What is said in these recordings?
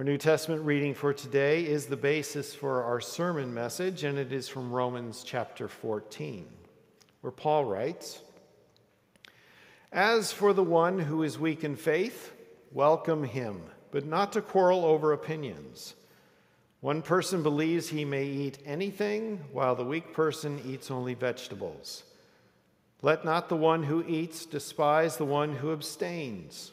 Our New Testament reading for today is the basis for our sermon message, and it is from Romans chapter 14, where Paul writes As for the one who is weak in faith, welcome him, but not to quarrel over opinions. One person believes he may eat anything, while the weak person eats only vegetables. Let not the one who eats despise the one who abstains.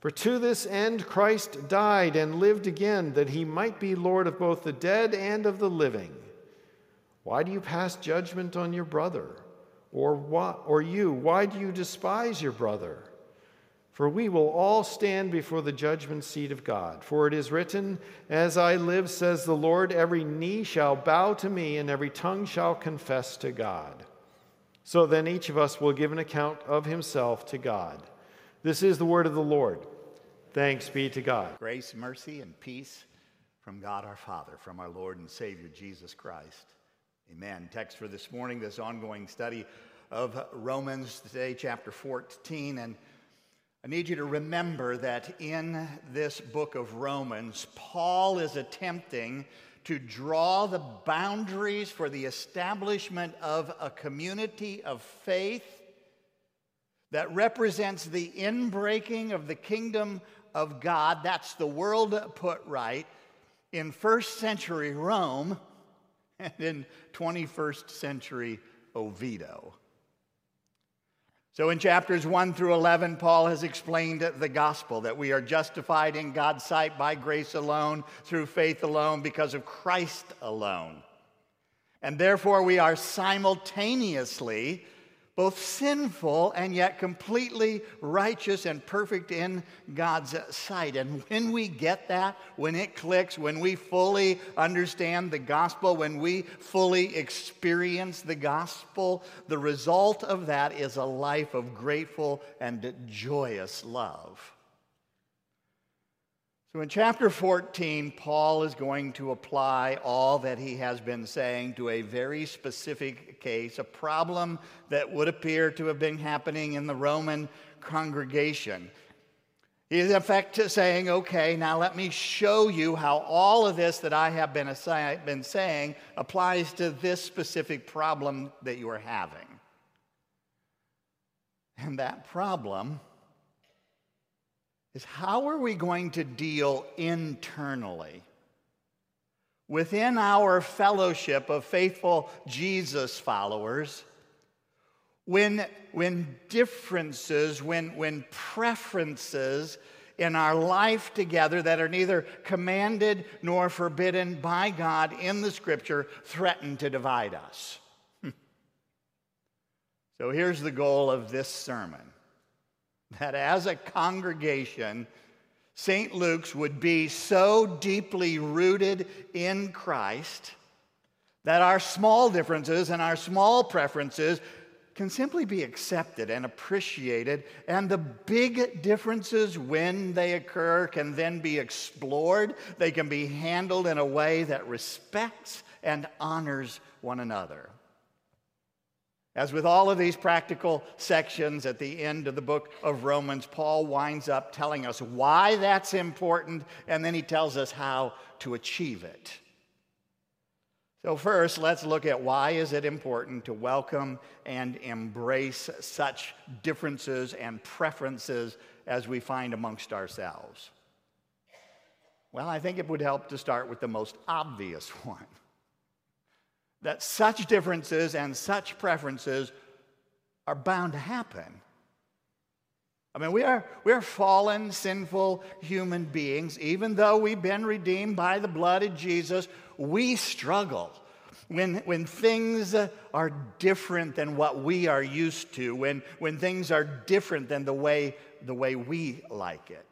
For to this end Christ died and lived again, that he might be Lord of both the dead and of the living. Why do you pass judgment on your brother? Or, what, or you, why do you despise your brother? For we will all stand before the judgment seat of God. For it is written, As I live, says the Lord, every knee shall bow to me, and every tongue shall confess to God. So then each of us will give an account of himself to God. This is the word of the Lord. Thanks be to God. Grace, mercy, and peace from God our Father, from our Lord and Savior Jesus Christ. Amen. Text for this morning, this ongoing study of Romans, today, chapter 14. And I need you to remember that in this book of Romans, Paul is attempting to draw the boundaries for the establishment of a community of faith that represents the inbreaking of the kingdom of God. That's the world put right in first century Rome and in 21st century Oviedo. So, in chapters 1 through 11, Paul has explained the gospel that we are justified in God's sight by grace alone, through faith alone, because of Christ alone. And therefore, we are simultaneously both sinful and yet completely righteous and perfect in God's sight. And when we get that, when it clicks, when we fully understand the gospel, when we fully experience the gospel, the result of that is a life of grateful and joyous love. So, in chapter 14, Paul is going to apply all that he has been saying to a very specific case, a problem that would appear to have been happening in the Roman congregation. He is, in effect, saying, okay, now let me show you how all of this that I have been, been saying applies to this specific problem that you are having. And that problem is how are we going to deal internally within our fellowship of faithful Jesus followers when, when differences, when, when preferences in our life together that are neither commanded nor forbidden by God in the scripture threaten to divide us. so here's the goal of this sermon that as a congregation, St. Luke's would be so deeply rooted in Christ that our small differences and our small preferences can simply be accepted and appreciated, and the big differences, when they occur, can then be explored. They can be handled in a way that respects and honors one another. As with all of these practical sections at the end of the book of Romans, Paul winds up telling us why that's important, and then he tells us how to achieve it. So first, let's look at why is it important to welcome and embrace such differences and preferences as we find amongst ourselves. Well, I think it would help to start with the most obvious one that such differences and such preferences are bound to happen. I mean, we are, we are fallen, sinful human beings. Even though we've been redeemed by the blood of Jesus, we struggle when, when things are different than what we are used to, when, when things are different than the way, the way we like it.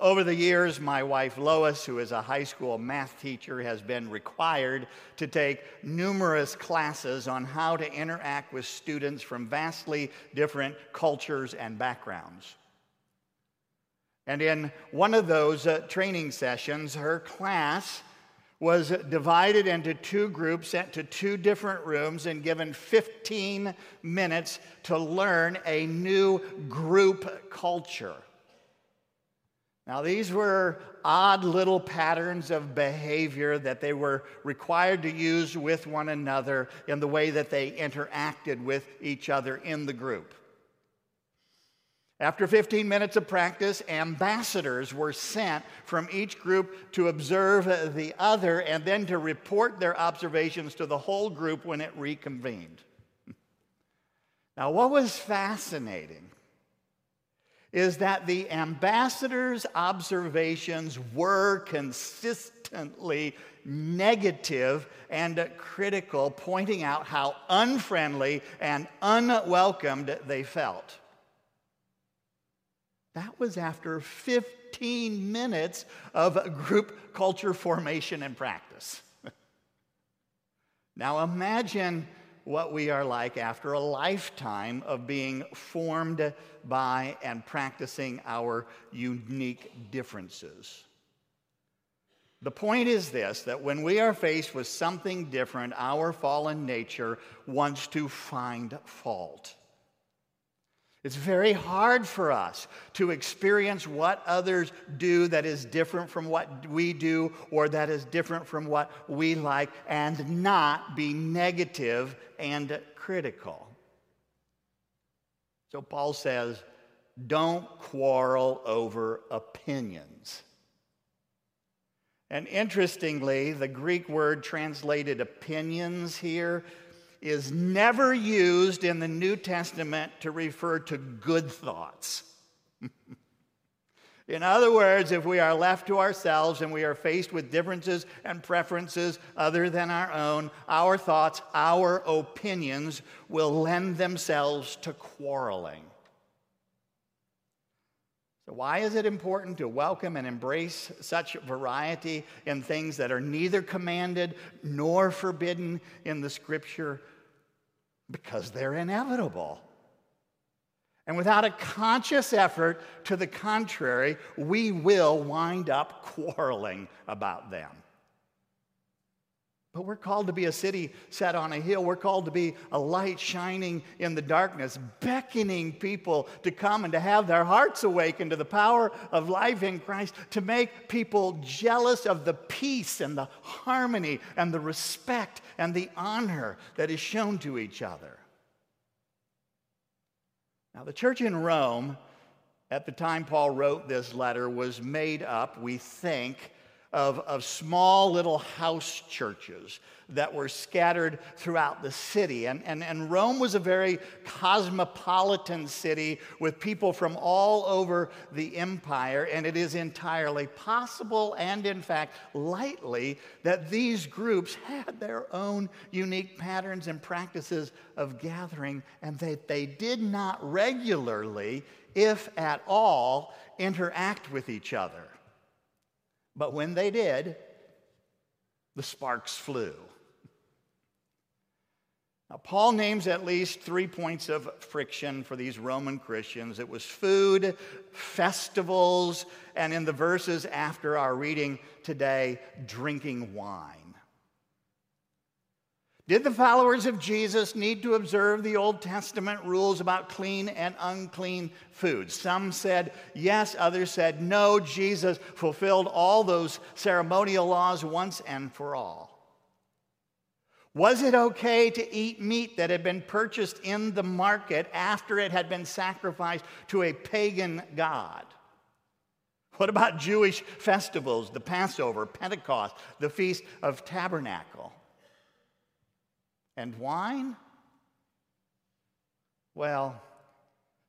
Over the years, my wife Lois, who is a high school math teacher, has been required to take numerous classes on how to interact with students from vastly different cultures and backgrounds. And in one of those uh, training sessions, her class was divided into two groups, sent to two different rooms, and given 15 minutes to learn a new group culture. Now, these were odd little patterns of behavior that they were required to use with one another in the way that they interacted with each other in the group. After 15 minutes of practice, ambassadors were sent from each group to observe the other and then to report their observations to the whole group when it reconvened. Now, what was fascinating is that the ambassador's observations were consistently negative and critical, pointing out how unfriendly and unwelcomed they felt. That was after 15 minutes of group culture formation and practice. now imagine what we are like after a lifetime of being formed by and practicing our unique differences. The point is this that when we are faced with something different, our fallen nature wants to find fault. It's very hard for us to experience what others do that is different from what we do or that is different from what we like and not be negative and critical. So Paul says, don't quarrel over opinions. And interestingly, the Greek word translated opinions here is never used in the New Testament to refer to good thoughts. in other words, if we are left to ourselves and we are faced with differences and preferences other than our own, our thoughts, our opinions will lend themselves to quarreling. So, why is it important to welcome and embrace such variety in things that are neither commanded nor forbidden in the scripture? Because they're inevitable. And without a conscious effort to the contrary, we will wind up quarreling about them. But we're called to be a city set on a hill. We're called to be a light shining in the darkness, beckoning people to come and to have their hearts awakened to the power of life in Christ, to make people jealous of the peace and the harmony and the respect and the honor that is shown to each other. Now, the church in Rome, at the time Paul wrote this letter, was made up, we think, of, of small little house churches that were scattered throughout the city. And, and, and Rome was a very cosmopolitan city with people from all over the empire. And it is entirely possible, and in fact, likely, that these groups had their own unique patterns and practices of gathering, and that they did not regularly, if at all, interact with each other. But when they did, the sparks flew. Now, Paul names at least three points of friction for these Roman Christians it was food, festivals, and in the verses after our reading today, drinking wine. Did the followers of Jesus need to observe the Old Testament rules about clean and unclean food? Some said yes, others said no. Jesus fulfilled all those ceremonial laws once and for all. Was it okay to eat meat that had been purchased in the market after it had been sacrificed to a pagan god? What about Jewish festivals, the Passover, Pentecost, the Feast of Tabernacle? And wine? Well,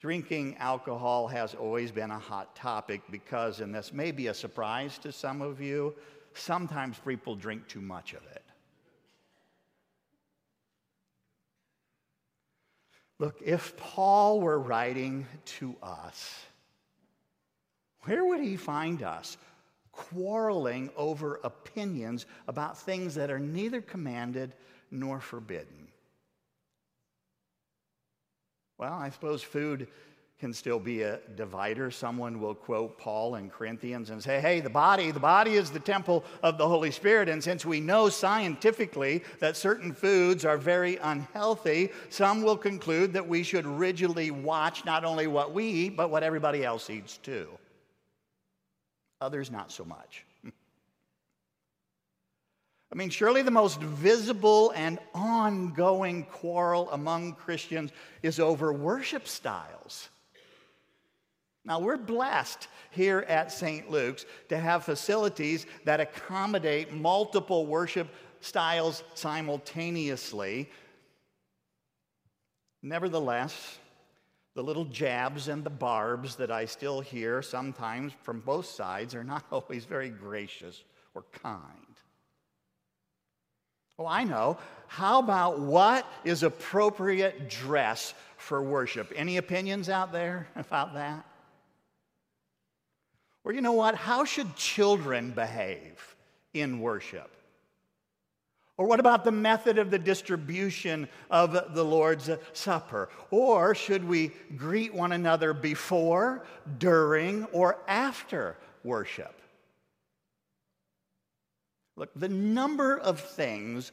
drinking alcohol has always been a hot topic because, and this may be a surprise to some of you, sometimes people drink too much of it. Look, if Paul were writing to us, where would he find us? Quarreling over opinions about things that are neither commanded nor forbidden. Well, I suppose food can still be a divider. Someone will quote Paul in Corinthians and say, hey, the body, the body is the temple of the Holy Spirit. And since we know scientifically that certain foods are very unhealthy, some will conclude that we should rigidly watch not only what we eat, but what everybody else eats too. Others, not so much. I mean, surely the most visible and ongoing quarrel among Christians is over worship styles. Now, we're blessed here at St. Luke's to have facilities that accommodate multiple worship styles simultaneously. Nevertheless, the little jabs and the barbs that I still hear sometimes from both sides are not always very gracious or kind. Oh, I know. How about what is appropriate dress for worship? Any opinions out there about that? Or you know what? How should children behave in worship? Or what about the method of the distribution of the Lord's Supper? Or should we greet one another before, during, or after worship? Look, the number of things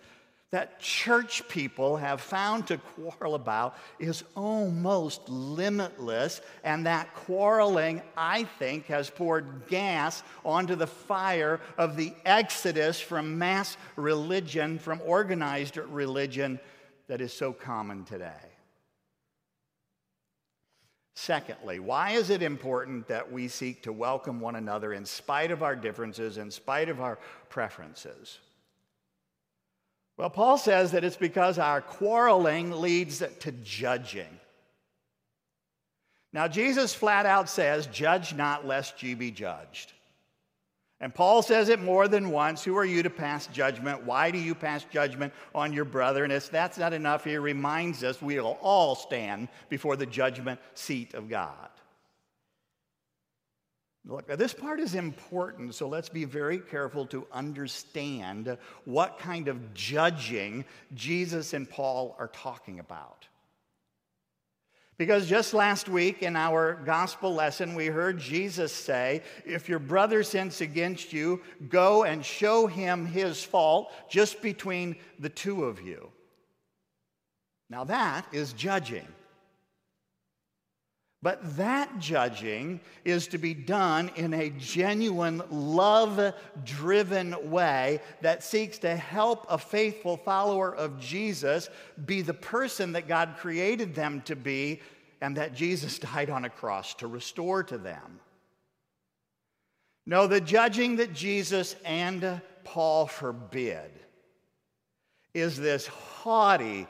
that church people have found to quarrel about is almost limitless, and that quarreling, I think, has poured gas onto the fire of the exodus from mass religion, from organized religion that is so common today. Secondly, why is it important that we seek to welcome one another in spite of our differences, in spite of our preferences? Well, Paul says that it's because our quarreling leads to judging. Now, Jesus flat out says, Judge not, lest ye be judged. And Paul says it more than once. Who are you to pass judgment? Why do you pass judgment on your brother? And if that's not enough, he reminds us we'll all stand before the judgment seat of God. Look, this part is important, so let's be very careful to understand what kind of judging Jesus and Paul are talking about. Because just last week in our gospel lesson, we heard Jesus say, If your brother sins against you, go and show him his fault just between the two of you. Now that is judging. But that judging is to be done in a genuine, love driven way that seeks to help a faithful follower of Jesus be the person that God created them to be and that Jesus died on a cross to restore to them. No, the judging that Jesus and Paul forbid is this haughty,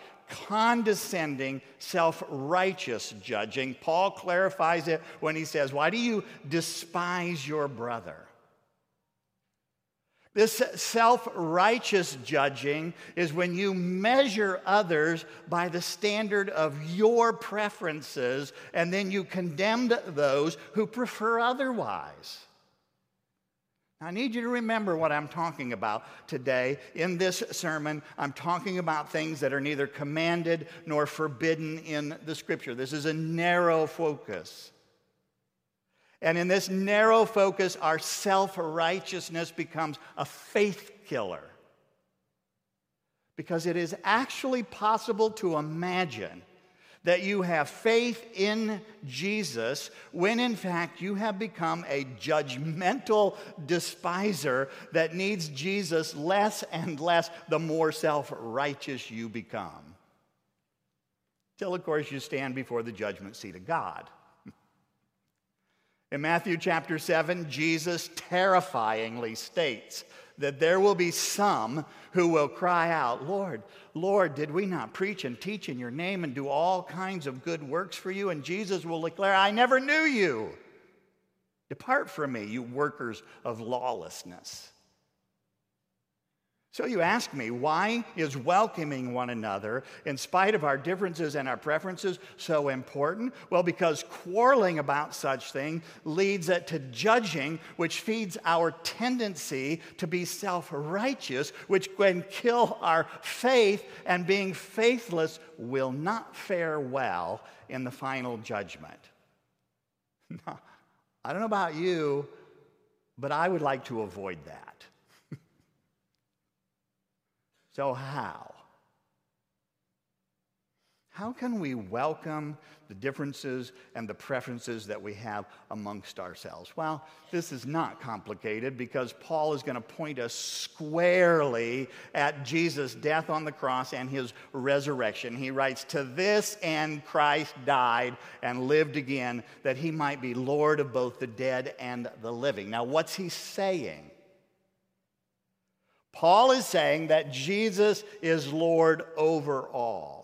condescending, self righteous judging. Paul clarifies it when he says, Why do you despise your brother? This self righteous judging is when you measure others by the standard of your preferences and then you condemn those who prefer otherwise. I need you to remember what I'm talking about today. In this sermon, I'm talking about things that are neither commanded nor forbidden in the scripture. This is a narrow focus. And in this narrow focus, our self righteousness becomes a faith killer. Because it is actually possible to imagine that you have faith in Jesus when in fact you have become a judgmental despiser that needs Jesus less and less the more self righteous you become. Till, of course, you stand before the judgment seat of God. In Matthew chapter 7, Jesus terrifyingly states that there will be some who will cry out, Lord, Lord, did we not preach and teach in your name and do all kinds of good works for you? And Jesus will declare, I never knew you. Depart from me, you workers of lawlessness. So you ask me, why is welcoming one another, in spite of our differences and our preferences, so important? Well, because quarreling about such things leads to judging, which feeds our tendency to be self righteous, which can kill our faith, and being faithless will not fare well in the final judgment. I don't know about you, but I would like to avoid that. So, how? How can we welcome the differences and the preferences that we have amongst ourselves? Well, this is not complicated because Paul is going to point us squarely at Jesus' death on the cross and his resurrection. He writes, To this end Christ died and lived again, that he might be Lord of both the dead and the living. Now, what's he saying? Paul is saying that Jesus is Lord over all.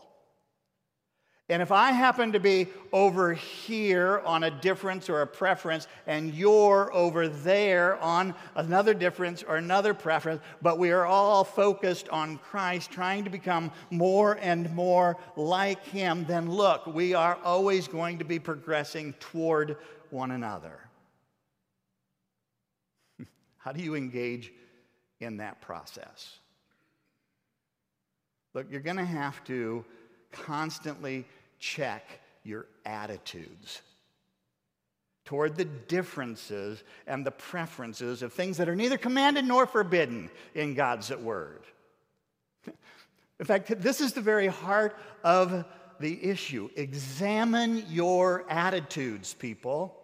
And if I happen to be over here on a difference or a preference, and you're over there on another difference or another preference, but we are all focused on Christ, trying to become more and more like Him, then look, we are always going to be progressing toward one another. How do you engage in that process. Look, you're going to have to constantly check your attitudes toward the differences and the preferences of things that are neither commanded nor forbidden in God's word. In fact, this is the very heart of the issue. Examine your attitudes, people.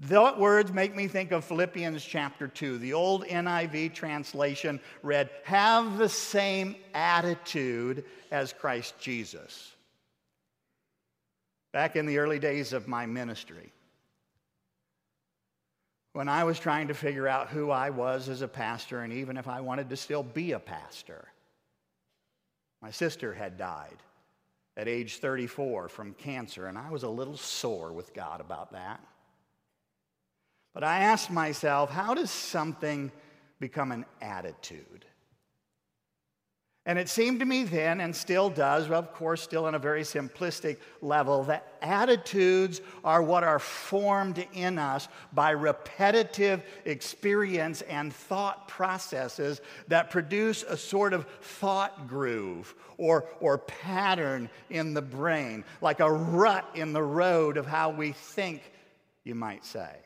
Those words make me think of Philippians chapter 2. The old NIV translation read, Have the same attitude as Christ Jesus. Back in the early days of my ministry, when I was trying to figure out who I was as a pastor and even if I wanted to still be a pastor, my sister had died at age 34 from cancer, and I was a little sore with God about that. But I asked myself, how does something become an attitude? And it seemed to me then, and still does, of course, still on a very simplistic level, that attitudes are what are formed in us by repetitive experience and thought processes that produce a sort of thought groove or, or pattern in the brain, like a rut in the road of how we think, you might say.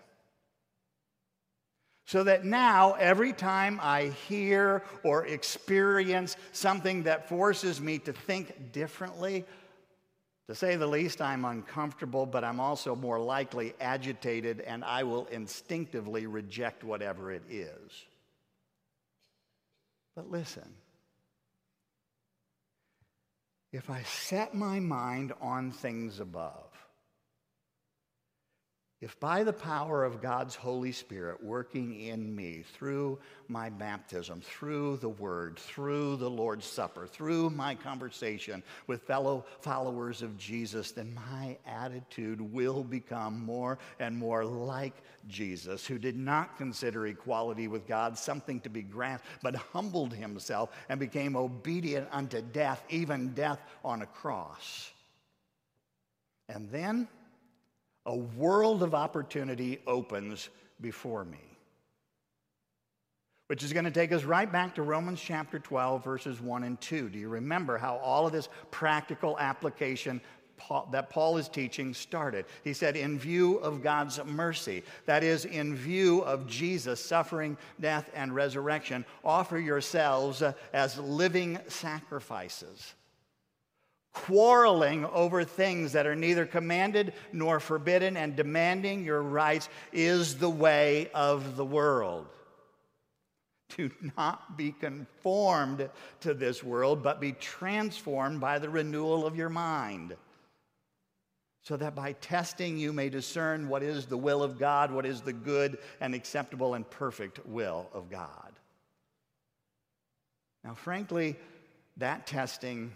So that now, every time I hear or experience something that forces me to think differently, to say the least, I'm uncomfortable, but I'm also more likely agitated, and I will instinctively reject whatever it is. But listen, if I set my mind on things above, if by the power of God's Holy Spirit working in me through my baptism, through the Word, through the Lord's Supper, through my conversation with fellow followers of Jesus, then my attitude will become more and more like Jesus, who did not consider equality with God something to be grasped, but humbled himself and became obedient unto death, even death on a cross. And then, a world of opportunity opens before me. Which is going to take us right back to Romans chapter 12, verses 1 and 2. Do you remember how all of this practical application that Paul is teaching started. He said, in view of God's mercy, that is, in view of Jesus' suffering, death, and resurrection, offer yourselves uh, as living sacrifices quarreling over things that are neither commanded nor forbidden, and demanding your rights is the way of the world. Do not be conformed to this world, but be transformed by the renewal of your mind so that by testing you may discern what is the will of God, what is the good and acceptable and perfect will of God. Now, frankly, that testing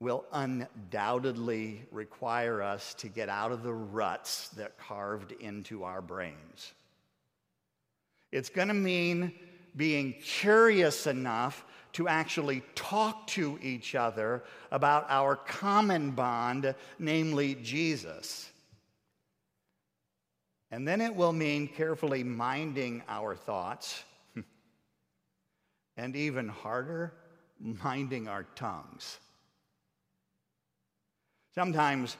will undoubtedly require us to get out of the ruts that carved into our brains. It's going to mean being curious enough to actually talk to each other about our common bond, namely Jesus. And then it will mean carefully minding our thoughts, and even harder, minding our tongues. Sometimes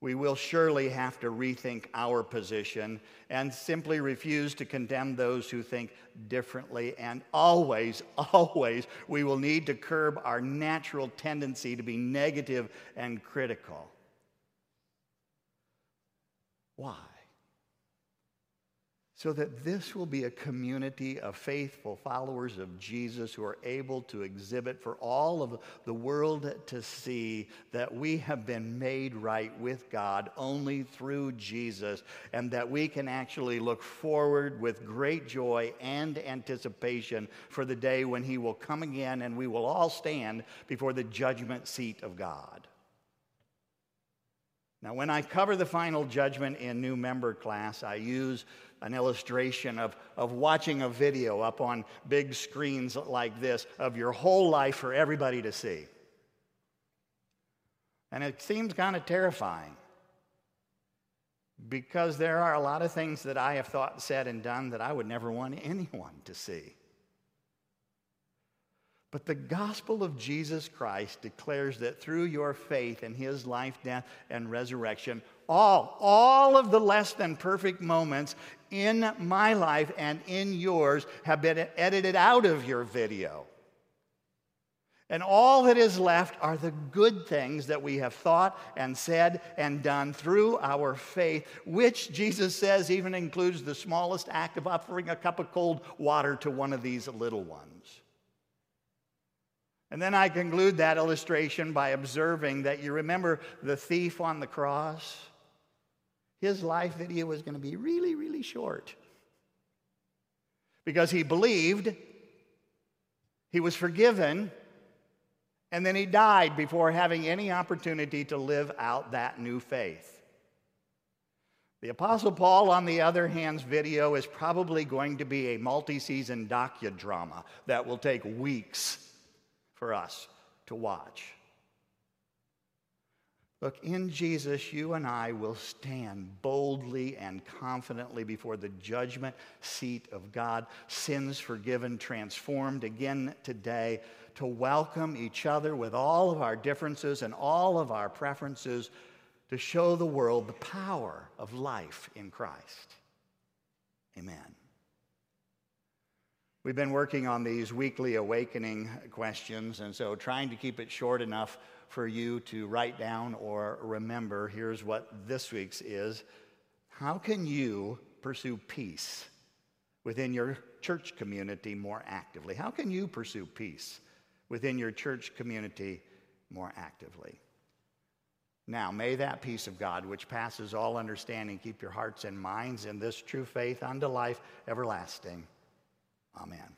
we will surely have to rethink our position and simply refuse to condemn those who think differently. And always, always, we will need to curb our natural tendency to be negative and critical. Why? So that this will be a community of faithful followers of Jesus who are able to exhibit for all of the world to see that we have been made right with God only through Jesus, and that we can actually look forward with great joy and anticipation for the day when He will come again and we will all stand before the judgment seat of God. Now, when I cover the final judgment in new member class, I use an illustration of, of watching a video up on big screens like this of your whole life for everybody to see. And it seems kind of terrifying because there are a lot of things that I have thought, said, and done that I would never want anyone to see. But the gospel of Jesus Christ declares that through your faith in his life, death, and resurrection, all, all of the less than perfect moments in my life and in yours have been edited out of your video. And all that is left are the good things that we have thought and said and done through our faith, which Jesus says even includes the smallest act of offering a cup of cold water to one of these little ones. And then I conclude that illustration by observing that you remember the thief on the cross? His life video was going to be really, really short because he believed, he was forgiven, and then he died before having any opportunity to live out that new faith. The Apostle Paul, on the other hand's video is probably going to be a multi season docudrama that will take weeks for us to watch. Look, in Jesus, you and I will stand boldly and confidently before the judgment seat of God, sins forgiven, transformed again today, to welcome each other with all of our differences and all of our preferences, to show the world the power of life in Christ. Amen. We've been working on these weekly awakening questions, and so trying to keep it short enough for you to write down or remember. Here's what this week's is How can you pursue peace within your church community more actively? How can you pursue peace within your church community more actively? Now, may that peace of God, which passes all understanding, keep your hearts and minds in this true faith unto life everlasting. Amen.